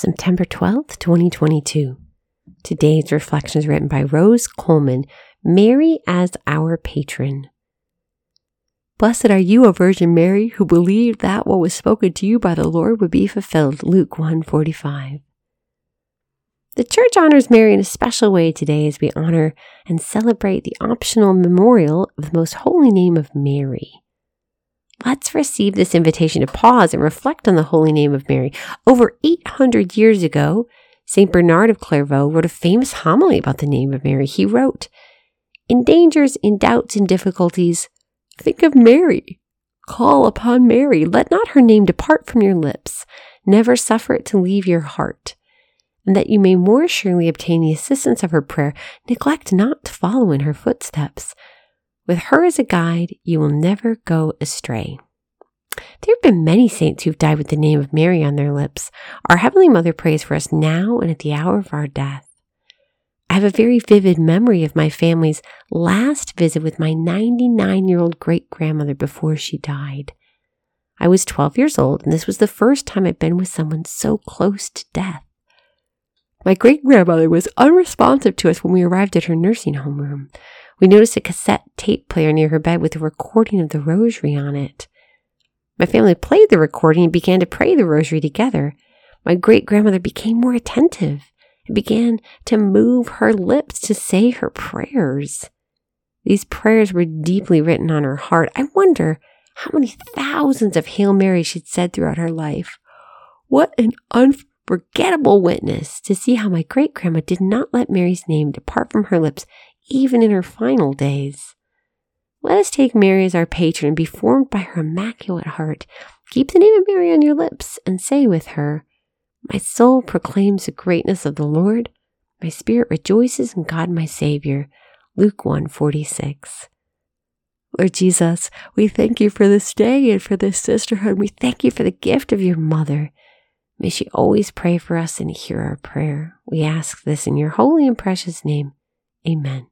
September 12th, 2022. Today's reflection is written by Rose Coleman, Mary as our patron. Blessed are you, O Virgin Mary, who believed that what was spoken to you by the Lord would be fulfilled. Luke 145. The church honors Mary in a special way today as we honor and celebrate the optional memorial of the most holy name of Mary. Let's receive this invitation to pause and reflect on the holy name of Mary. Over 800 years ago, St. Bernard of Clairvaux wrote a famous homily about the name of Mary. He wrote, In dangers, in doubts, in difficulties, think of Mary. Call upon Mary. Let not her name depart from your lips. Never suffer it to leave your heart. And that you may more surely obtain the assistance of her prayer, neglect not to follow in her footsteps. With her as a guide, you will never go astray. There have been many saints who've died with the name of Mary on their lips. Our Heavenly Mother prays for us now and at the hour of our death. I have a very vivid memory of my family's last visit with my 99 year old great grandmother before she died. I was 12 years old, and this was the first time I'd been with someone so close to death. My great grandmother was unresponsive to us when we arrived at her nursing home room. We noticed a cassette tape player near her bed with a recording of the rosary on it. My family played the recording and began to pray the rosary together. My great grandmother became more attentive and began to move her lips to say her prayers. These prayers were deeply written on her heart. I wonder how many thousands of Hail Marys she'd said throughout her life. What an unforgettable witness to see how my great grandma did not let Mary's name depart from her lips even in her final days. Let us take Mary as our patron and be formed by her immaculate heart. Keep the name of Mary on your lips and say with her, My soul proclaims the greatness of the Lord. My spirit rejoices in God my Savior. Luke 1 46. Lord Jesus, we thank you for this day and for this sisterhood. We thank you for the gift of your mother. May she always pray for us and hear our prayer. We ask this in your holy and precious name. Amen.